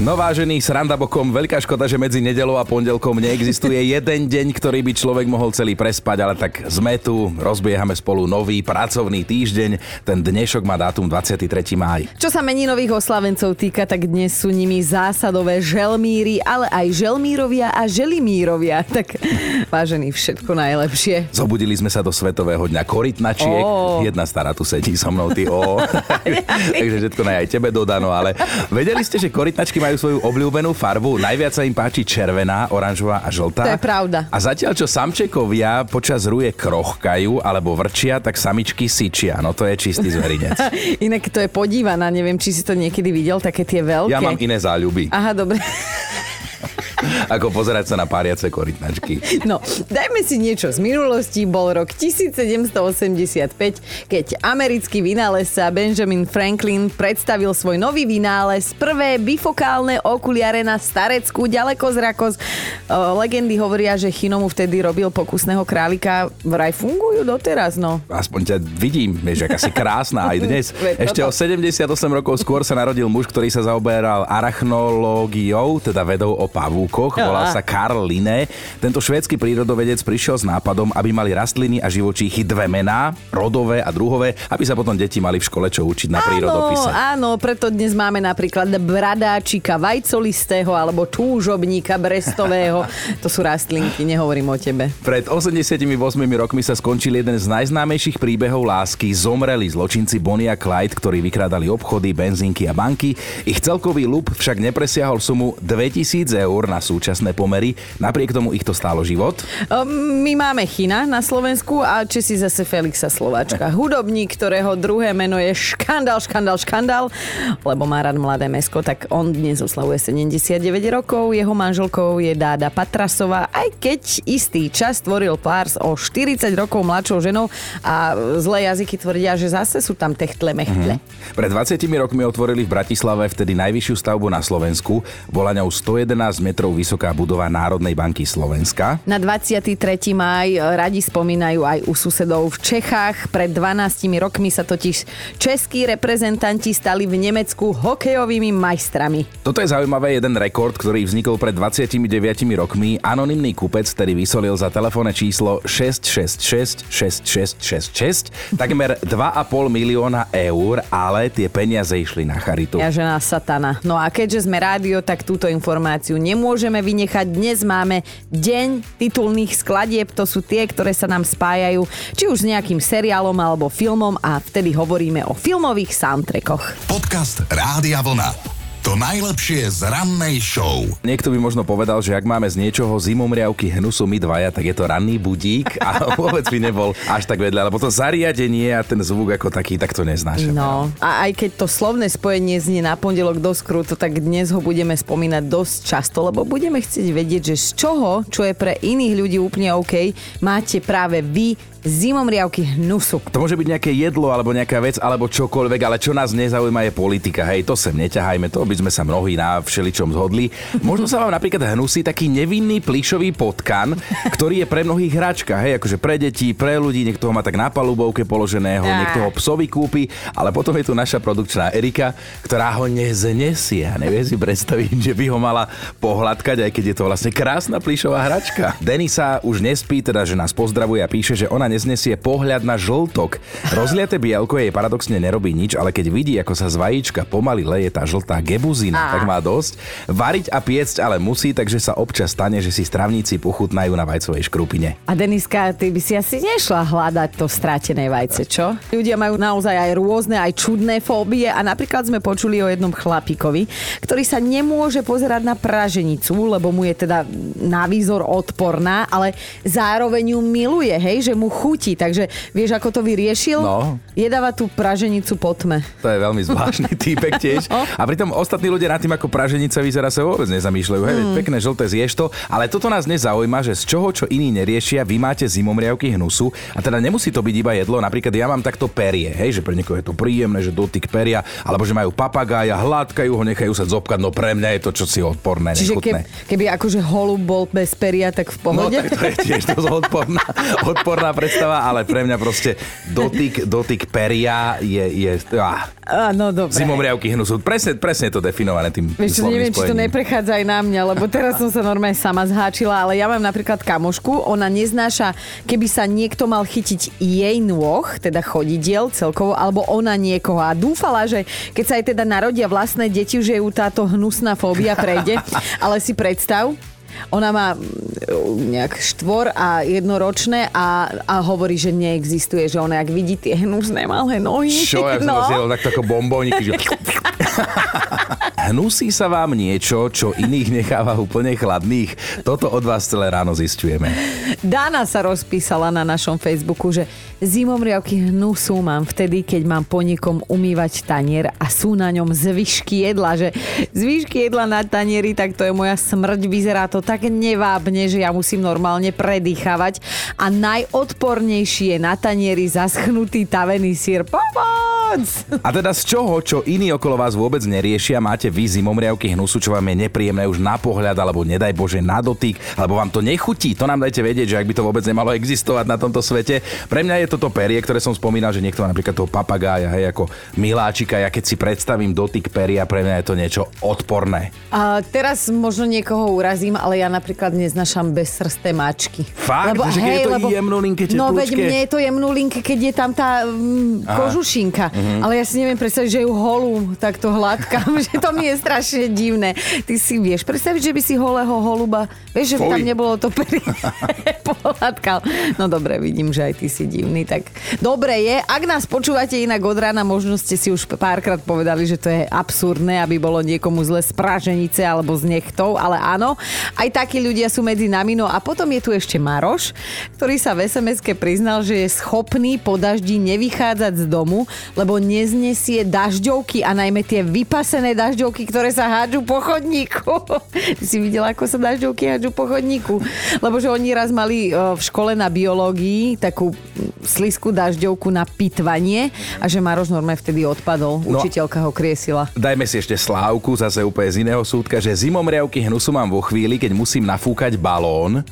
No vážený, sranda bokom, veľká škoda, že medzi nedelou a pondelkom neexistuje jeden deň, ktorý by človek mohol celý prespať, ale tak sme tu, rozbiehame spolu nový pracovný týždeň. Ten dnešok má dátum 23. máj. Čo sa meninových oslavencov týka, tak dnes sú nimi zásadové želmíry, ale aj želmírovia a želimírovia. Tak vážený, všetko najlepšie. Zobudili sme sa do Svetového dňa korytnačiek. Ó. Jedna stará tu sedí so mnou, ty o. Takže všetko naj aj tebe dodano, ale vedeli ste, že korytnačky majú svoju obľúbenú farbu. Najviac sa im páči červená, oranžová a žltá. To je pravda. A zatiaľ, čo samčekovia počas ruje krochkajú alebo vrčia, tak samičky syčia. No to je čistý zverinec. Inak to je podívaná, neviem, či si to niekedy videl, také tie veľké. Ja mám iné záľuby, Aha, dobre. ako pozerať sa na páriace korytnačky. No, dajme si niečo z minulosti. Bol rok 1785, keď americký vynálezca Benjamin Franklin predstavil svoj nový vynález, prvé bifokálne okuliare na stareckú ďalekozrakosť. O, legendy hovoria, že Chino mu vtedy robil pokusného králika. Vraj fungujú doteraz, no. Aspoň ťa vidím, vieš, aká si krásna aj dnes. Ešte o toto. 78 rokov skôr sa narodil muž, ktorý sa zaoberal arachnológiou, teda vedou o pavúkoch. Volal Á. sa Karl Linné. Tento švédsky prírodovedec prišiel s nápadom, aby mali rastliny a živočíchy dve mená, rodové a druhové, aby sa potom deti mali v škole čo učiť na prírodopise. Áno, áno, preto dnes máme napríklad bradáčika vajcolistého alebo túžobníka brestového. To sú rastlinky, nehovorím o tebe. Pred 88 rokmi sa skončil jeden z najznámejších príbehov lásky. Zomreli zločinci Bonnie a Clyde, ktorí vykrádali obchody, benzínky a banky. Ich celkový lup však nepresiahol sumu 2000 eur na súčasné pomery. Napriek tomu ich to stálo život. My máme China na Slovensku a Česi zase Felixa Slováčka. Hudobník, ktorého druhé meno je Škandál, Škandál, Škandál, lebo má rád mladé mesko, tak on dnes oslavuje 79 rokov. Jeho manželkou je Dáda Patrasová, aj keď istý čas tvoril pár s o 40 rokov mladšou ženou a zlé jazyky tvrdia, že zase sú tam techtle mechtle. Pred 20 rokmi otvorili v Bratislave vtedy najvyššiu stavbu na Slovensku. Bola ňou 111 metrov vysoká budova Národnej banky Slovenska. Na 23. maj radi spomínajú aj u susedov v Čechách. Pred 12 rokmi sa totiž českí reprezentanti stali v Nemecku hokejovými majstrami. Toto je zaujímavé jeden rekord, ktorý vznikol pred 29 rokmi. Anonymný kupec, ktorý vysolil za telefónne číslo 666 6666 takmer 2,5 milióna eur, ale tie peniaze išli na charitu. Ja žena satana. No a keďže sme rádio, tak túto informáciu nemôžeme vynechať. Dnes máme deň titulných skladieb. To sú tie, ktoré sa nám spájajú či už s nejakým seriálom alebo filmom a vtedy hovoríme o filmových soundtrackoch. Podcast Rádia Vlna. To najlepšie z rannej show. Niekto by možno povedal, že ak máme z niečoho zimomriavky hnusu my dvaja, tak je to ranný budík a vôbec by nebol až tak vedľa, lebo to zariadenie a ten zvuk ako taký, tak to neznášam. No a aj keď to slovné spojenie znie na pondelok dosť krúto, tak dnes ho budeme spomínať dosť často, lebo budeme chcieť vedieť, že z čoho, čo je pre iných ľudí úplne OK, máte práve vy zimomriavky hnusu. To môže byť nejaké jedlo alebo nejaká vec alebo čokoľvek, ale čo nás nezaujíma je politika. Hej, to sem neťahajme, to by sme sa mnohí na všeličom zhodli. Možno sa vám napríklad hnusí taký nevinný plišový potkan, ktorý je pre mnohých hračka, hej, akože pre deti, pre ľudí, niekto ho má tak na palubovke položeného, Á. niekto ho psovi kúpi, ale potom je tu naša produkčná Erika, ktorá ho neznesie a nevie si predstaviť, že by ho mala pohľadkať, aj keď je to vlastne krásna plišová hračka. Denisa už nespí, teda že nás pozdravuje a píše, že ona neznesie pohľad na žltok. Rozliate bielko jej paradoxne nerobí nič, ale keď vidí, ako sa z vajíčka pomaly leje tá žltá gebuzina, Á. tak má dosť. Variť a piecť ale musí, takže sa občas stane, že si stravníci pochutnajú na vajcovej škrupine. A Deniska, ty by si asi nešla hľadať to stratené vajce, čo? Ľudia majú naozaj aj rôzne, aj čudné fóbie a napríklad sme počuli o jednom chlapíkovi, ktorý sa nemôže pozerať na praženicu, lebo mu je teda na výzor odporná, ale zároveň ju miluje, hej, že mu chutí. Takže vieš, ako to vyriešil? No. Jedáva tú praženicu po tme. To je veľmi zvláštny týpek tiež. A pritom ostatní ľudia nad tým, ako praženica vyzerá, sa vôbec nezamýšľajú. Hej, Hmm. mm. pekné žlté zješ to, ale toto nás nezaujíma, že z čoho, čo iní neriešia, vy máte zimomriavky hnusu. A teda nemusí to byť iba jedlo. Napríklad ja mám takto perie, hej, že pre niekoho je to príjemné, že dotyk peria, alebo že majú papagája, hladkajú ho, nechajú sa zobkať. No pre mňa je to čosi odporné, Čiže nechutné. keby, keby akože holub bol bez peria, tak v No pohode? tak to je tiež dosť odporná, odporná. Predstava, ale pre mňa proste dotyk, dotyk peria je... je ah, Áno, dobre. zimomriavky hnusu. Presne, presne je to definované tým Vieš čo, neviem, či to spojením. neprechádza aj na mňa, lebo teraz som sa normálne sama zháčila, ale ja mám napríklad kamošku, ona neznáša, keby sa niekto mal chytiť jej nôh, teda chodidiel celkovo, alebo ona niekoho a dúfala, že keď sa aj teda narodia vlastné deti, že ju táto hnusná fóbia prejde, ale si predstav, ona má mm, nejak štvor a jednoročné a, a hovorí, že neexistuje, že ona, ak vidí tie hnusné malé nohy. Čo, ja som no. to zjedol takto ako bombóniky. Že... Hnusí sa vám niečo, čo iných necháva úplne chladných? Toto od vás celé ráno zistujeme. Dana sa rozpísala na našom Facebooku, že zimomriavky hnusu mám vtedy, keď mám po niekom umývať tanier a sú na ňom zvyšky jedla, že zvyšky jedla na tanieri, tak to je moja smrť, vyzerá to tak nevábne, že ja musím normálne predýchavať a najodpornejší je na tanieri zaschnutý tavený sír. Pomoc! A teda z čoho, čo iní okolo vás vôbec neriešia, máte vy zimomriavky hnusu, čo vám je nepríjemné už na pohľad, alebo nedaj Bože na dotyk, alebo vám to nechutí. To nám dajte vedieť, že ak by to vôbec nemalo existovať na tomto svete. Pre mňa je toto perie, ktoré som spomínal, že niekto má napríklad toho papagája, hej, ako miláčika. Ja keď si predstavím dotyk peria, pre mňa je to niečo odporné. A teraz možno niekoho urazím, ale ja napríklad neznašam bezsrsté mačky. Fakt? Že keď je to jemnulinké, No veď mne je to jemnulinké, keď je tam tá mm, kožušinka. Mhm. Ale ja si neviem predstaviť, že ju holú takto hladkám, že to mi je strašne divné. Ty si vieš predstaviť, že by si holého holuba, vieš, že Fuj. tam nebolo to perie pohľadkal. No dobre, vidím, že aj ty si divný. Tak dobre je, ak nás počúvate inak od rána, možno ste si už párkrát povedali, že to je absurdné, aby bolo niekomu zle z praženice alebo z nechtov, ale áno, aj takí ľudia sú medzi nami. No a potom je tu ešte Maroš, ktorý sa v sms priznal, že je schopný po daždi nevychádzať z domu, lebo neznesie dažďovky a najmä tie vypasené dažďovky, ktoré sa hádžu po chodníku. Ty si videla, ako sa dažďovky hádžu po chodníku? Lebo že oni raz mali e, v škole na biológii takú slisku dažďovku na pitvanie a že Maroš normálne vtedy odpadol. No. Učiteľka ho kriesila. Dajme si ešte slávku, zase úplne z iného súdka, že zimomriavky hnusu mám vo chvíli, keď musím nafúkať balón,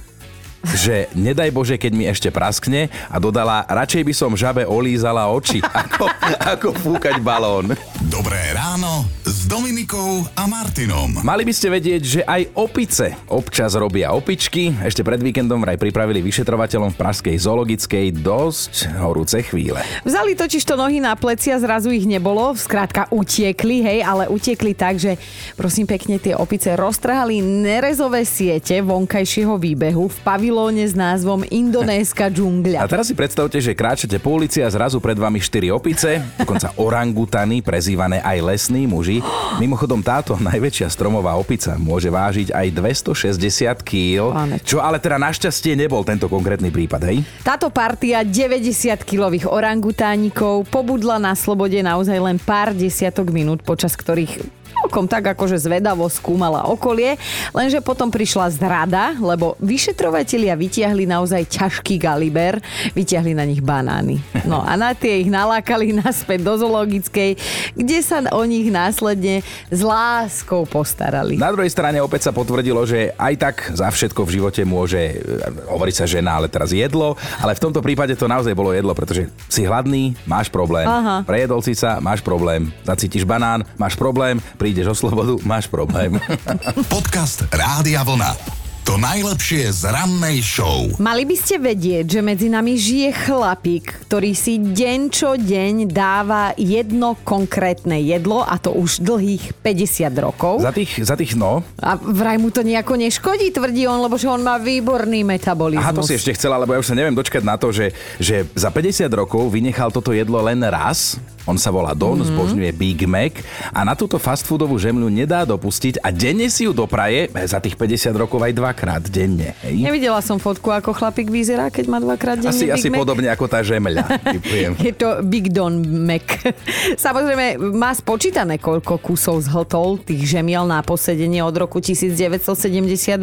že nedaj Bože, keď mi ešte praskne a dodala, radšej by som žabe olízala oči, ako, ako fúkať balón. Dobré ráno s Dominikou a Martinom. Mali by ste vedieť, že aj opice občas robia opičky. Ešte pred víkendom vraj pripravili vyšetrovateľom v Pražskej zoologickej dosť horúce chvíle. Vzali totiž to nohy na plecia, zrazu ich nebolo, skrátka utiekli, hej, ale utiekli tak, že prosím pekne tie opice roztrhali nerezové siete vonkajšieho výbehu v pavilóne s názvom Indonéska A džungľa. teraz si predstavte, že kráčate po ulici a zrazu pred vami 4 opice, dokonca orangutany, prezývané aj lesní muži. Mimochodom táto najväčšia stromová opica môže vážiť aj 260 kg, čo ale teda našťastie nebol tento konkrétny prípad, hej? Táto partia 90-kilových orangutánikov pobudla na slobode naozaj len pár desiatok minút, počas ktorých celkom tak akože zvedavo skúmala okolie, lenže potom prišla zrada, lebo vyšetrovatelia vytiahli naozaj ťažký galiber, vytiahli na nich banány. No a na tie ich nalákali naspäť do zoologickej, kde sa o nich následne s láskou postarali. Na druhej strane opäť sa potvrdilo, že aj tak za všetko v živote môže, e, hovorí sa žena, ale teraz jedlo, ale v tomto prípade to naozaj bolo jedlo, pretože si hladný, máš problém. Aha. Prejedol si sa, máš problém. Zacítiš banán, máš problém. Prídeš o slobodu, máš problém. Podcast Rádia Vlna. To najlepšie z rannej show. Mali by ste vedieť, že medzi nami žije chlapík, ktorý si deň čo deň dáva jedno konkrétne jedlo a to už dlhých 50 rokov. za tých, za tých no, A vraj mu to nejako neškodí, tvrdí on, lebo že on má výborný metabolizmus. Aha, to si ešte chcela, lebo ja už sa neviem dočkať na to, že, že za 50 rokov vynechal toto jedlo len raz. On sa volá Don, mm-hmm. zbožňuje Big Mac a na túto fast foodovú žemľu nedá dopustiť a denne si ju dopraje e, za tých 50 rokov aj dvakrát denne. Hej? Nevidela som fotku, ako chlapík vyzerá, keď má dvakrát denne Asi, Big asi Mac. podobne ako tá žemľa. Je to Big Don Mac. Samozrejme, má spočítané, koľko kusov zhltol tých žemiel na posedenie od roku 1972,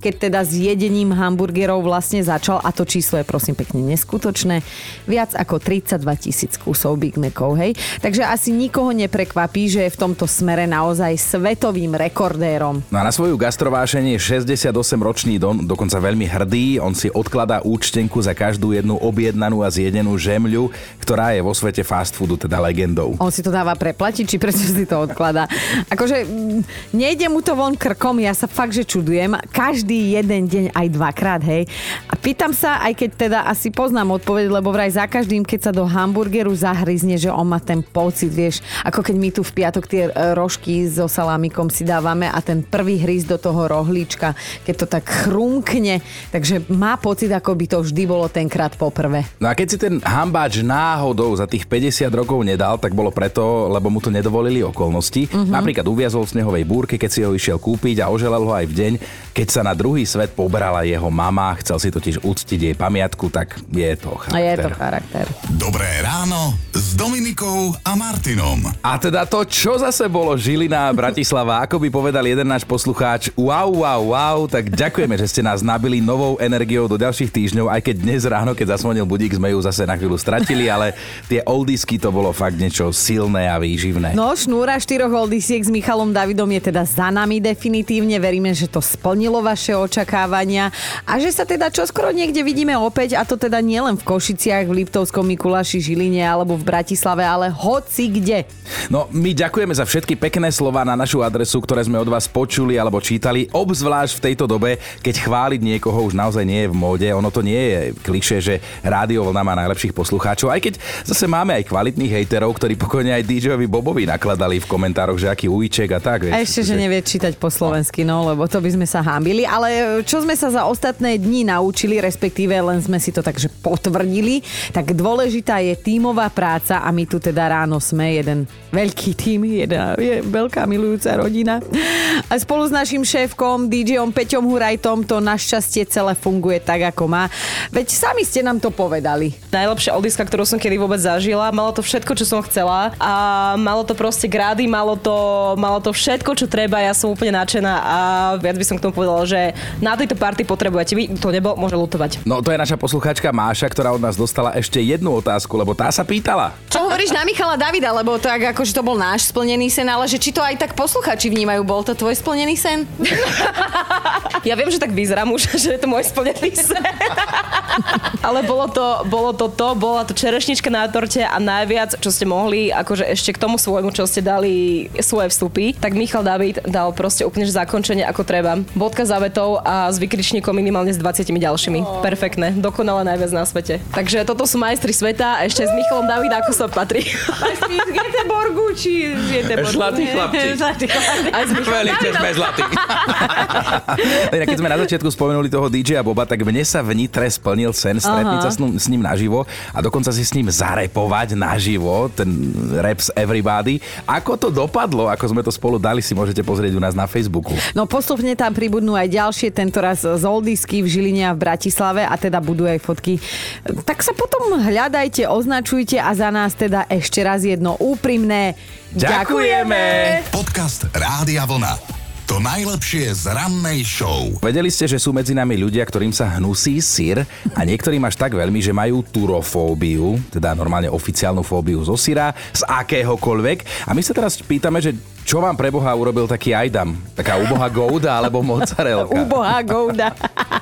keď teda s jedením hamburgerov vlastne začal a to číslo je prosím pekne neskutočné. Viac ako 32 tisíc kusov Big Macov, hej. Takže asi nikoho neprekvapí, že je v tomto smere naozaj svetovým rekordérom. No a na svoju gastrovášenie 68 38-ročný Don dokonca veľmi hrdý, on si odkladá účtenku za každú jednu objednanú a zjedenú žemľu, ktorá je vo svete fast foodu teda legendou. On si to dáva preplatiť, či prečo si to odkladá? Akože mm, nejde mu to von krkom, ja sa fakt, že čudujem. Každý jeden deň aj dvakrát, hej. A pýtam sa, aj keď teda asi poznám odpoveď, lebo vraj za každým, keď sa do hamburgeru zahryzne, že on má ten pocit, vieš, ako keď my tu v piatok tie e, rožky so salámikom si dávame a ten prvý hryz do toho rohlíčka, keď to tak chrumkne, takže má pocit, ako by to vždy bolo tenkrát poprvé. No a keď si ten hambáč náhodou za tých 50 rokov nedal, tak bolo preto, lebo mu to nedovolili okolnosti. Mm-hmm. Napríklad uviazol v snehovej búrke, keď si ho išiel kúpiť a oželal ho aj v deň, keď sa na druhý svet pobrala jeho mama, chcel si totiž uctiť jej pamiatku, tak je to charakter. A je to charakter. Dobré ráno s Dominikou a Martinom. A teda to, čo zase bolo Žilina a Bratislava, ako by povedal jeden náš poslucháč, wow, wow, wow, tak ďakujeme, že ste nás nabili novou energiou do ďalších týždňov, aj keď dnes ráno, keď zasvonil budík, sme ju zase na chvíľu stratili, ale tie oldisky to bolo fakt niečo silné a výživné. No, šnúra štyroch oldisiek s Michalom Davidom je teda za nami definitívne. Veríme, že to splnilo vaše očakávania a že sa teda čoskoro niekde vidíme opäť a to teda nielen v Košiciach, v Liptovskom Mikuláši, Žiline alebo v Bratislave, ale hoci kde. No, my ďakujeme za všetky pekné slova na našu adresu, ktoré sme od vás počuli alebo čítali, obzvlášť v tejto dobe, keď chváliť niekoho už naozaj nie je v móde. Ono to nie je kliše, že rádio vlna má najlepších poslucháčov, aj keď zase máme aj kvalitných hejterov, ktorí pokojne aj DJovi Bobovi nakladali v komentároch, že aký ujíček a tak. Vieš, a ešte, že nevie čítať po slovensky, no, lebo to by sme sa hámbili. Ale čo sme sa za ostatné dni naučili, respektíve len sme si to takže potvrdili, tak dôležitá je tímová práca a my tu teda ráno sme jeden veľký tým, jedna je veľká milujúca rodina. A spolu s našim šéfkom, DJom Peťom Hurajtom to našťastie celé funguje tak, ako má. Veď sami ste nám to povedali. Najlepšia oldiska, ktorú som kedy vôbec zažila. Malo to všetko, čo som chcela a malo to proste grády, malo to, malo to všetko, čo treba. Ja som úplne nadšená a viac by som k tomu povedala, že na tejto party potrebujete. Vy to nebol, môže lutovať. No to je naša posluchačka Máša, ktorá od nás dostala ešte jednu otázku, lebo tá sa pýtala. Čo hovoríš na Michala Davida, lebo tak akože to bol náš splnený sen, ale že či to aj tak posluchači vnímajú, bol to tvoj splnený sen? Ja viem, že tak vyzerám už, že je to môj splnený sen. Ale bolo to, bolo to to, bola to čerešnička na torte a najviac, čo ste mohli, akože ešte k tomu svojmu, čo ste dali svoje vstupy, tak Michal David dal proste úplne zakončenie ako treba. Bodka za vetou a s vykričníkom minimálne s 20 ďalšími. Oh. Perfektné, dokonale najviac na svete. Takže toto sú majstri sveta a ešte s Michalom David ako sa patrí. Z Göteborgu, či z Göteborgu? Zlatý chlapčík. Zlatý chlapčík. Aj Veľmi sme zlatí. Keď sme na začiatku spomenuli toho DJ Boba, tak mne sa v Nitre splnil sen stretnúť sa s ním, s ním naživo a dokonca si s ním zarepovať naživo, ten Raps Everybody. Ako to dopadlo, ako sme to spolu dali, si môžete pozrieť u nás na Facebooku. No postupne tam pribudnú aj ďalšie, tentoraz z Oldisky v Žiline a v Bratislave a teda budú aj fotky. Tak sa potom hľadajte, označujte a za nás teda ešte raz jedno úprimné Ďakujeme! Podcast Rádia Vlna. To najlepšie z rannej show. Vedeli ste, že sú medzi nami ľudia, ktorým sa hnusí sír a niektorým až tak veľmi, že majú turofóbiu, teda normálne oficiálnu fóbiu zo syra, z akéhokoľvek. A my sa teraz pýtame, že čo vám pre Boha urobil taký Ajdam? Taká ubohá gouda alebo mozzarelka? Ubohá gouda.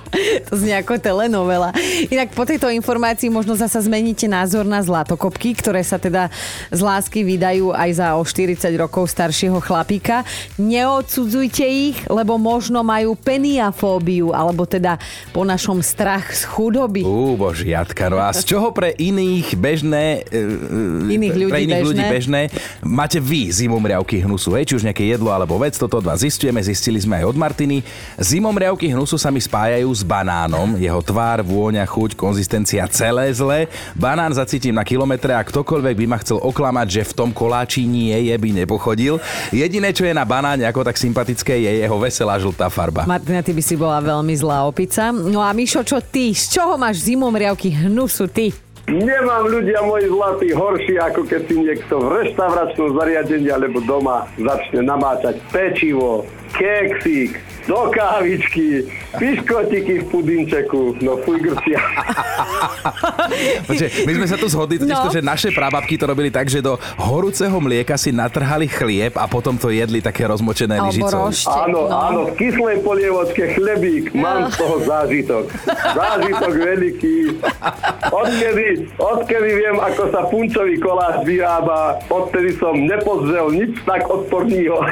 to znie ako telenovela. Inak po tejto informácii možno zasa zmeníte názor na zlatokopky, ktoré sa teda z lásky vydajú aj za o 40 rokov staršieho chlapíka. Neodsudzujte ich, lebo možno majú peniafóbiu, alebo teda po našom strach z chudoby. Ú, božiatka, no a z čoho pre iných bežné... e, Iných ľudí pre iných bežné? ľudí bežné máte vy zimomriavky hnusu, hej? Či už nejaké jedlo alebo vec, toto vás zistujeme, zistili sme aj od Martiny. Zimomriavky hnusu sa mi spájajú s banánom, jeho tvár, vôňa, chuť, konzistencia, celé zle. Banán zacítim na kilometre a ktokoľvek by ma chcel oklamať, že v tom koláči nie je, by nepochodil. Jediné, čo je na banáne ako tak sympatické, je jeho veselá žltá farba. Martina, ty by si bola veľmi zlá opica. No a Mišo, čo ty? Z čoho máš zimomriavky hnusu ty? Nemám ľudia moji zlatí horší, ako keď si niekto v reštauračnom zariadení alebo doma začne namáčať pečivo, keksík, do kávičky, piškotiky v pudinčeku, no fuj grcia. My sme sa tu zhodli, totiž No. to, že naše prababky to robili tak, že do horúceho mlieka si natrhali chlieb a potom to jedli také rozmočené lyžicou. Áno, no. áno, v kyslej polievočke chlebík, mám z toho zážitok. Zážitok veľký. Odkedy, odkedy viem, ako sa punčový koláč vyrába, odtedy som nepozrel nič tak odporného.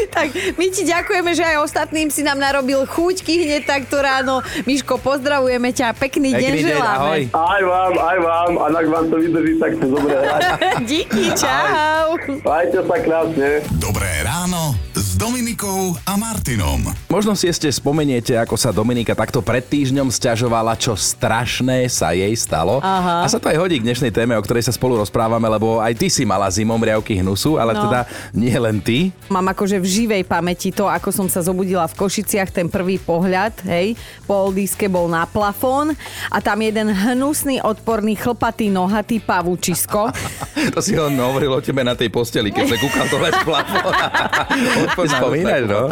Tak my ti ďakujeme, že aj ostatným si nám narobil chuťky hneď takto ráno. Miško, pozdravujeme ťa, pekný, deň Pekný deň, želáme. ahoj. Aj vám, aj vám, a ak vám to vydrží, tak to dobre. Díky, čau. Majte sa krásne. Dobré ráno Dominikou a Martinom. Možno si ešte spomeniete, ako sa Dominika takto pred týždňom sťažovala, čo strašné sa jej stalo. Aha. A sa to aj hodí k dnešnej téme, o ktorej sa spolu rozprávame, lebo aj ty si mala zimom riavky hnusu, ale No. teda nie len ty. Mám akože v živej pamäti to, ako som sa zobudila v Košiciach, ten prvý pohľad, hej, po oldíske bol na plafón a tam jeden hnusný, odporný, chlpatý, nohatý pavúčisko. To si on hovoril o tebe na tej posteli, keď sa kúkal dole z plafóna. Spomínaš, no?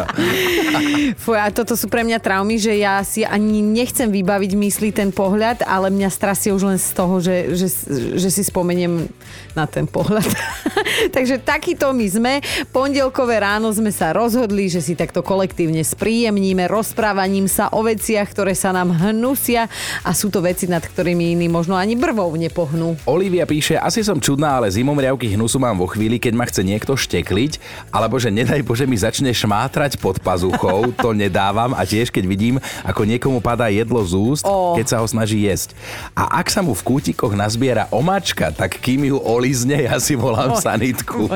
Fuj, a toto sú pre mňa traumy, že ja si ani nechcem vybaviť mysli ten pohľad, ale mňa strasie už len z toho, že, že, že si spomeniem na ten pohľad. Takže takýto my sme. Pondelkové ráno sme sa rozhodli, že si takto kolektívne spríjemníme rozprávaním sa o veciach, ktoré sa nám hnusia a sú to veci, nad ktorými iní možno ani brvou nepohnú. Olivia píše, asi som čudná, ale zimom riavky hnusu mám vo chvíli, keď ma chce niekto štekliť, alebo že nedaj Bože mi začne šmátrať pod pazuchou, to nedávam a tiež keď vidím, ako niekomu padá jedlo z úst, Ó. keď sa ho snaží jesť. A ak sa mu v kútikoch nazbiera omáčka, tak kým ju olizne, ja si volám sanitku.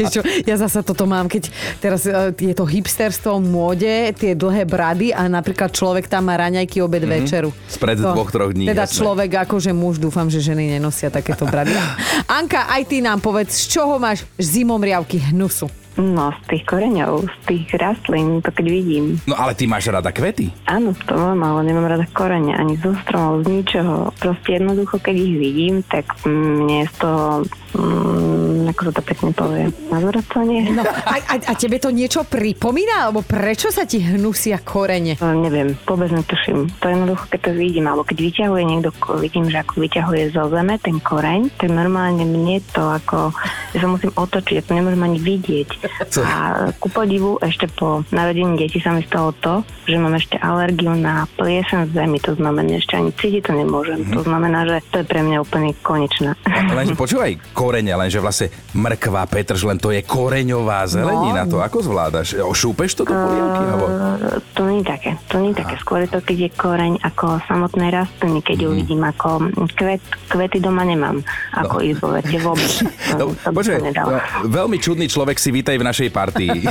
Vieš čo, ja zasa toto mám, keď teraz e, je to hipsterstvo v móde, tie dlhé brady a napríklad človek tam má raňajky obed mm-hmm. večeru. Spred dvoch, troch dní, Teda jasné. človek akože muž, dúfam, že ženy nenosia takéto brady. Anka, aj ty nám povedz, z čoho máš zimom riavky hnusu? No, z tých koreňov, z tých rastlín, to keď vidím. No ale ty máš rada kvety. Áno, to mám, ale nemám rada korene, ani zo stromov, z ničoho. Proste jednoducho, keď ich vidím, tak mne z toho, mm, ako sa to pekne povie, nazvracanie? No, a, a, a tebe to niečo pripomína? Alebo prečo sa ti hnusia korene? No, neviem, vôbec netuším. To jednoducho, keď to vidím, alebo keď vyťahuje niekto, vidím, že ako vyťahuje zo zeme ten koreň, tak normálne mne to ako, ja sa musím otočiť, ja to nemôžem ani vidieť. A ku podivu, ešte po narodení deti sa mi stalo to, že mám ešte alergiu na pliesen zemi, to znamená, ešte ani cítiť to nemôžem. To znamená, že to je pre mňa úplne konečné. Lenže počúvaj, korene, lenže vlastne mrkva, petržlen, len to je koreňová zelenina. To ako zvládaš? O, Šúpeš to do polievky? Uh, to nie je také. To nie je také. Skôr je to, keď je koreň ako samotnej rastliny, keď Mhm. ju vidím ako kvet, kvety doma nemám. Ako no. izbovete vôbec. To, No, to som nedala. no, veľmi čudný človek si vítaj v našej partii.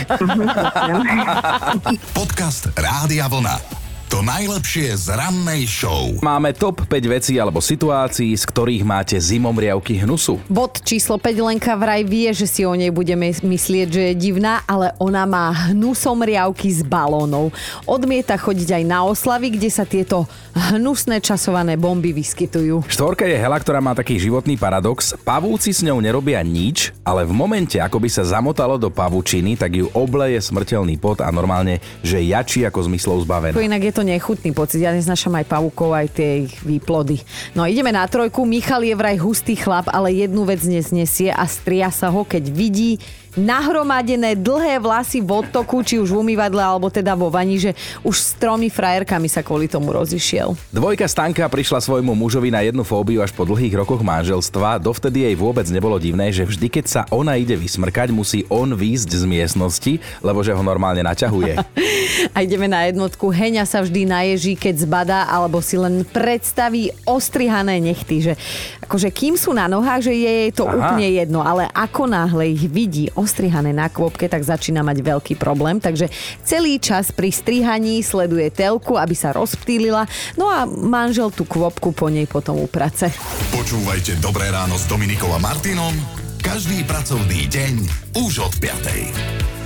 Podcast Rádia Vlna. To najlepšie z rannej show. Máme top 5 vecí alebo situácií, z ktorých máte zimom riavky hnusu. Bod číslo 5 Lenka vraj vie, že si o nej budeme myslieť, že je divná, ale ona má hnusom riavky z balónov. Odmieta chodiť aj na oslavy, kde sa tieto hnusné časované bomby vyskytujú. Štvorka je hela, ktorá má taký životný paradox. Pavúci s ňou nerobia nič, ale v momente, ako by sa zamotalo do pavučiny, tak ju obleje smrteľný pot a normálne, že jačí ako zmyslov zbavená. Inak je to nechutný pocit. Ja neznášam aj pavúkov, aj tie ich výplody. No ideme na trojku. Michal je vraj hustý chlap, ale jednu vec neznesie a stria sa ho, keď vidí nahromadené dlhé vlasy v odtoku, či už v umývadle, alebo teda vo vani, že už s tromi frajerkami sa kvôli tomu rozišiel. Dvojka Stanka prišla svojmu mužovi na jednu fóbiu až po dlhých rokoch manželstva. Dovtedy jej vôbec nebolo divné, že vždy, keď sa ona ide vysmrkať, musí on výjsť z miestnosti, lebo že ho normálne naťahuje. A ideme na jednotku. Heňa sa vždy naježí, keď zbadá, alebo si len predstaví ostrihané nechty. Že, akože kým sú na nohách, že je jej to Aha. úplne jedno, ale ako náhle ich vidí ostrihané na kôpke, tak začína mať veľký problém. Takže celý čas pri strihaní sleduje telku, aby sa rozptýlila, no a manžel tú kvopku po nej potom uprace. Počúvajte Dobré ráno s Dominikou a Martinom každý pracovný deň už od 5.